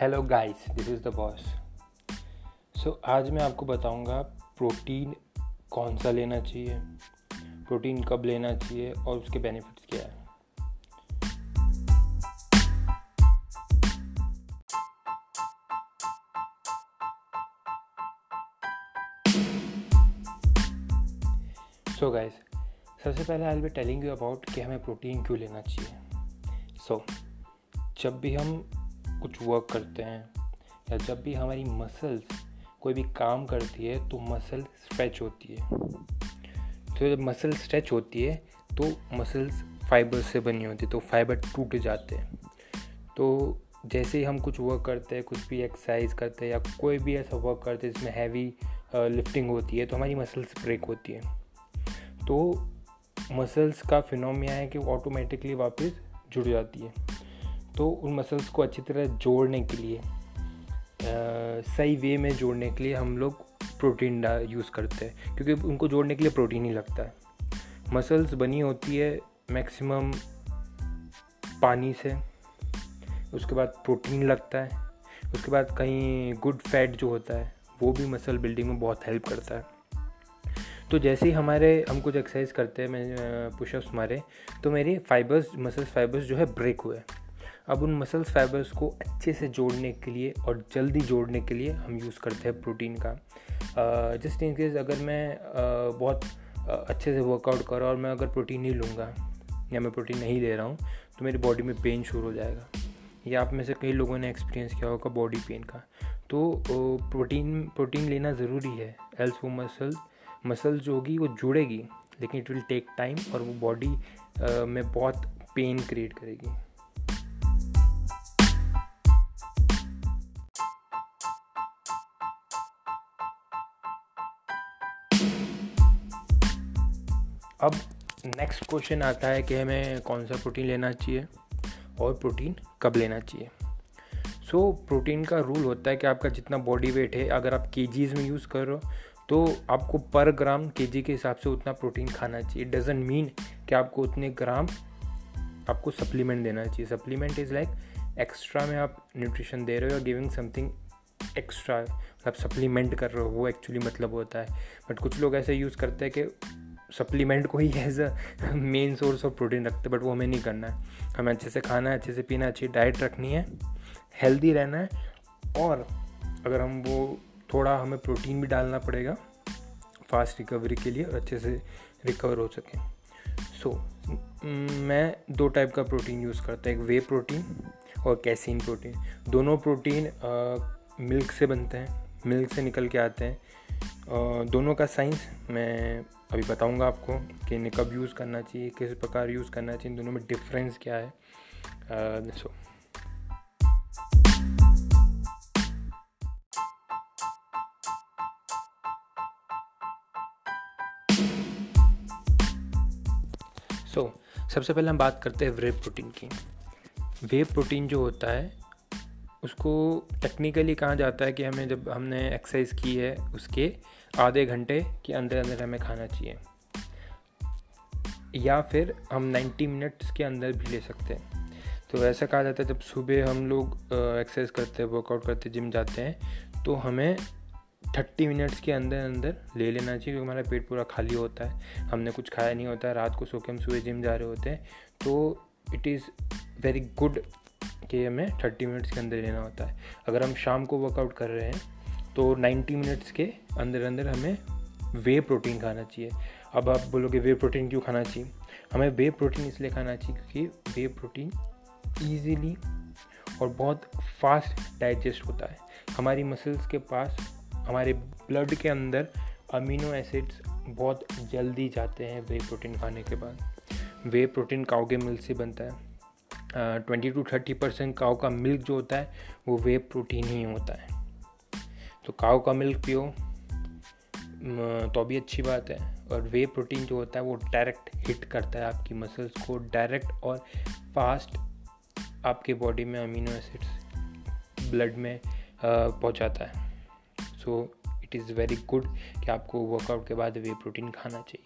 Hello guys this is the boss so आज मैं आपको बताऊँगा प्रोटीन कौन सा लेना चाहिए प्रोटीन कब लेना चाहिए और उसके बेनिफिट्स क्या है। सो गाइस सबसे पहले I be telling you about कि हमें प्रोटीन क्यों लेना चाहिए। सो so, जब भी हम कुछ वर्क करते हैं, या जब भी हमारी मसल्स कोई भी काम करती है तो मसल स्ट्रेच होती है। तो जब मसल स्ट्रेच होती है तो मसल्स फाइबर से बनी होती है तो फाइबर टूट जाते हैं। तो जैसे ही हम कुछ वर्क करते हैं, कुछ भी एक्सरसाइज करते हैं, या कोई भी ऐसा वर्क करते हैं, जिसमें हैवी लिफ्टिंग होती है तो हमारी मसल्स ब्रेक होती है। तो मसल्स का फिनोमिया है कि ऑटोमेटिकली वापस जुड़ जाती है। तो उन मसल्स को अच्छी तरह जोड़ने के लिए सही वे में जोड़ने के लिए हम लोग प्रोटीन यूज़ करते हैं। क्योंकि उनको जोड़ने के लिए प्रोटीन ही लगता है। मसल्स बनी होती है मैक्सिमम पानी से, उसके बाद प्रोटीन लगता है, उसके बाद कहीं गुड फैट जो होता है, वो भी मसल बिल्डिंग में बहुत हेल्प करता है। तो जैसे ही हमारे, हम कुछ एक्सरसाइज करते हैं, मैं पुशअप्स मारे तो मेरी फाइबर्स मसल्स फाइबर्स जो है ब्रेक हुए अब उन मसल्स फाइबर्स को अच्छे से जोड़ने के लिए और जल्दी जोड़ने के लिए हम यूज़ करते हैं प्रोटीन का। जस्ट इन केस अगर मैं uh, बहुत uh, अच्छे से वर्कआउट करा और मैं अगर प्रोटीन नहीं लूँगा या मैं प्रोटीन नहीं ले रहा हूँ तो मेरी बॉडी में पेन शुरू हो जाएगा। या आप में से कई लोगों ने एक्सपीरियंस किया होगा बॉडी पेन का। तो प्रोटीन प्रोटीन लेना ज़रूरी है। एल्स वो मसल मसल जो होगी वो जुड़ेगी लेकिन इट विल टेक टाइम और वो बॉडी में बहुत पेन क्रिएट करेगी। अब नेक्स्ट क्वेश्चन आता है कि हमें कौन सा प्रोटीन लेना चाहिए और प्रोटीन कब लेना चाहिए? सो so, प्रोटीन का रूल होता है कि आपका जितना बॉडी वेट है अगर आप के में यूज़ कर रहे हो तो आपको पर ग्राम के के हिसाब से उतना प्रोटीन खाना चाहिए। डजेंट मीन कि आपको उतने ग्राम आपको सप्लीमेंट देना चाहिए। सप्लीमेंट इज़ लाइक एक्स्ट्रा में आप न्यूट्रिशन दे रहे हो या गिविंग समथिंग एक्स्ट्रा मतलब सप्लीमेंट कर रहे हो वो एक्चुअली मतलब होता है। बट कुछ लोग ऐसे यूज़ करते हैं कि सप्लीमेंट को ही as a main source of protein रखते बट वो हमें नहीं करना है। हमें अच्छे से खाना है अच्छे से पीना अच्छी डाइट रखनी है हेल्दी रहना है और अगर हम वो थोड़ा हमें प्रोटीन भी डालना पड़ेगा फास्ट रिकवरी के लिए और अच्छे से रिकवर हो सकें। सो so, मैं दो टाइप का प्रोटीन यूज़ करता हूँ एक वे प्रोटीन और कैसीन प्रोटीन दोनों प्रोटीन मिल्क से बनते हैं मिल्क से निकल के आते हैं। दोनों का साइंस मैं अभी बताऊँगा आपको कि इन्हें कब यूज़ करना चाहिए, किस प्रकार यूज़ करना चाहिए दोनों में डिफरेंस क्या है। सो सो सबसे पहले हम बात करते हैं वे प्रोटीन की। वे प्रोटीन जो होता है उसको टेक्निकली कहा जाता है कि हमें जब हमने एक्सरसाइज की है, उसके आधे घंटे के अंदर अंदर हमें खाना चाहिए। या फिर हम 90 मिनट्स के अंदर भी ले सकते हैं। तो ऐसा कहा जाता है, जब सुबह हम लोग एक्सरसाइज करते हैं वर्कआउट करते जिम जाते हैं तो हमें 30 मिनट्स के अंदर अंदर ले लेना चाहिए, क्योंकि हमारा पेट पूरा खाली होता है। हमने कुछ खाया नहीं होता है रात को सो के हम सुबह जिम जा रहे होते हैं तो इट इज़ वेरी गुड कि हमें 30 मिनट्स के अंदर लेना होता है। अगर हम शाम को वर्कआउट कर रहे हैं तो 90 मिनट्स के अंदर अंदर हमें वे प्रोटीन खाना चाहिए। अब आप बोलोगे वे प्रोटीन क्यों खाना चाहिए? हमें वे प्रोटीन इसलिए खाना चाहिए क्योंकि वे प्रोटीन ईजीली और बहुत फास्ट डाइजेस्ट होता है। हमारी मसल्स के पास, हमारे ब्लड के अंदर अमीनो एसिड्स बहुत जल्दी जाते हैं वे प्रोटीन खाने के बाद। वे प्रोटीन काउ के मिल्क से बनता है। Twenty to thirty percent cow का मिल्क जो होता है, वो वे प्रोटीन ही होता है। तो काव का मिल्क पियो तो भी अच्छी बात है। और वे प्रोटीन जो होता है, वो डायरेक्ट हिट करता है आपकी मसल्स को डायरेक्ट और फास्ट आपके बॉडी में अमीनो एसिड्स ब्लड में पहुंचाता है। So it is very good कि आपको वर्कआउट के बाद वे प्रोटीन खाना चाहिए।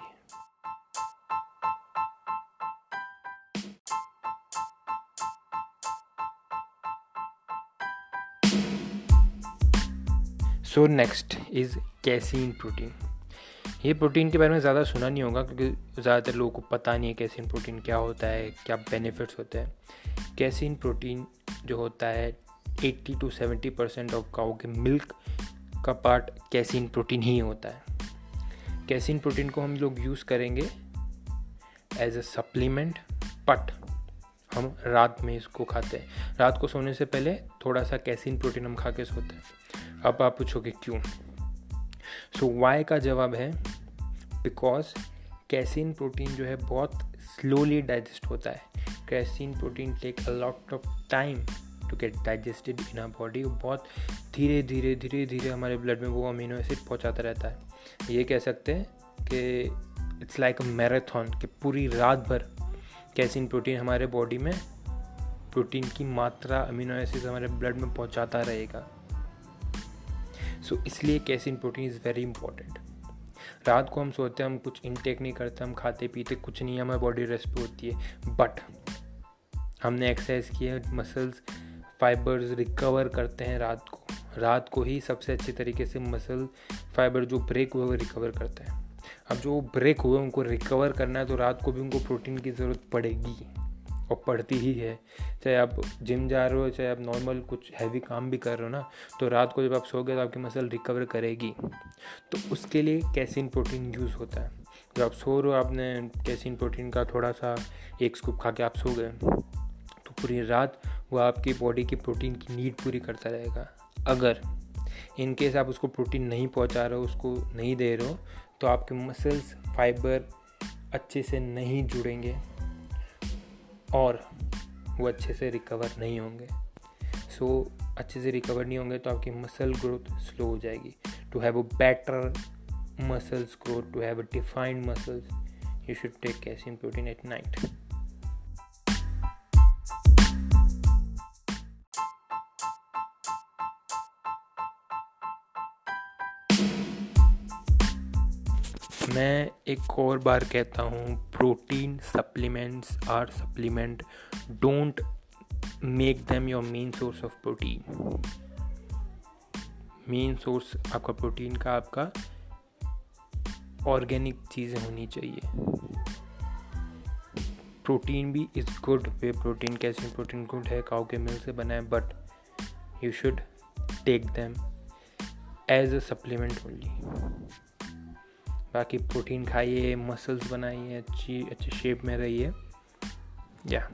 So next is casein protein ये प्रोटीन के बारे में ज़्यादा सुना नहीं होगा क्योंकि ज़्यादातर लोगों को पता नहीं है कैसीन प्रोटीन क्या होता है, क्या बेनिफिट्स होते हैं। कैसीन प्रोटीन जो होता है 80 टू 70 परसेंट ऑफ़ काउ के मिल्क का पार्ट कैसीन प्रोटीन ही होता है। कैसीन प्रोटीन को हम लोग यूज़ करेंगे एज अ सप्लीमेंट बट हम रात में इसको खाते हैं। रात को सोने से पहले थोड़ा सा कैसीन प्रोटीन हम खा के सोते हैं। अब आप पूछोगे क्यों? सो so, वाई का जवाब है बिकॉज़ कैसीन प्रोटीन जो है बहुत स्लोली डाइजेस्ट होता है। Casein protein take a lot of time to get digested in our body बहुत धीरे धीरे धीरे धीरे हमारे ब्लड में वो अमीनो एसिड पहुंचाता रहता है। ये कह सकते हैं कि इट्स लाइक अ मैराथन कि पूरी रात भर कैसिन प्रोटीन हमारे बॉडी में प्रोटीन की मात्रा अमीनो एसिड हमारे ब्लड में पहुंचाता रहेगा। सो so, इसलिए casein protein is very important रात को हम सोते हैं हम कुछ इनटेक नहीं करते हम खाते पीते कुछ नहीं हमारी बॉडी रेस्ट होती है। बट हमने एक्सरसाइज किया मसल्स फाइबर्स रिकवर करते हैं रात को। रात को ही सबसे अच्छे तरीके से मसल फाइबर जो ब्रेक हुए वो रिकवर करते हैं। अब जो ब्रेक हुए, उनको रिकवर करना है तो रात को भी उनको प्रोटीन की ज़रूरत पड़ेगी और पड़ती ही है। चाहे आप जिम जा रहे हो, चाहे आप नॉर्मल कुछ हैवी काम भी कर रहे हो ना तो रात को जब आप सो गए तो आपकी मसल रिकवर करेगी। तो उसके लिए कैसिन प्रोटीन यूज़ होता है। जब आप सो रहे हो, आपने कैसिन प्रोटीन का थोड़ा सा एक स्कूप खा के आप सो गए तो पूरी रात वो आपकी बॉडी की प्रोटीन की नीड पूरी करता रहेगा। अगर इन केस आप उसको प्रोटीन नहीं पहुँचा रहे हो, उसको नहीं दे रहे हो तो आपके मसल्स फाइबर अच्छे से नहीं जुड़ेंगे और वो अच्छे से रिकवर नहीं होंगे। सो so, अच्छे से रिकवर नहीं होंगे तो आपकी मसल ग्रोथ स्लो हो जाएगी। To have a better muscles growth to have a defined muscles you should take calcium protein at night मैं एक और बार कहता हूँ protein supplements are supplement don't make them your main source of protein main source आपका protein का आपका organic चीज़ें होनी चाहिए। प्रोटीन भी इज़ गुड वे प्रोटीन कैसे प्रोटीन गुड है काउ के मिल से बना है but you should take them as a supplement only बाकी प्रोटीन खाइए मसल्स बनाइए अच्छी अच्छे शेप में रहिए। या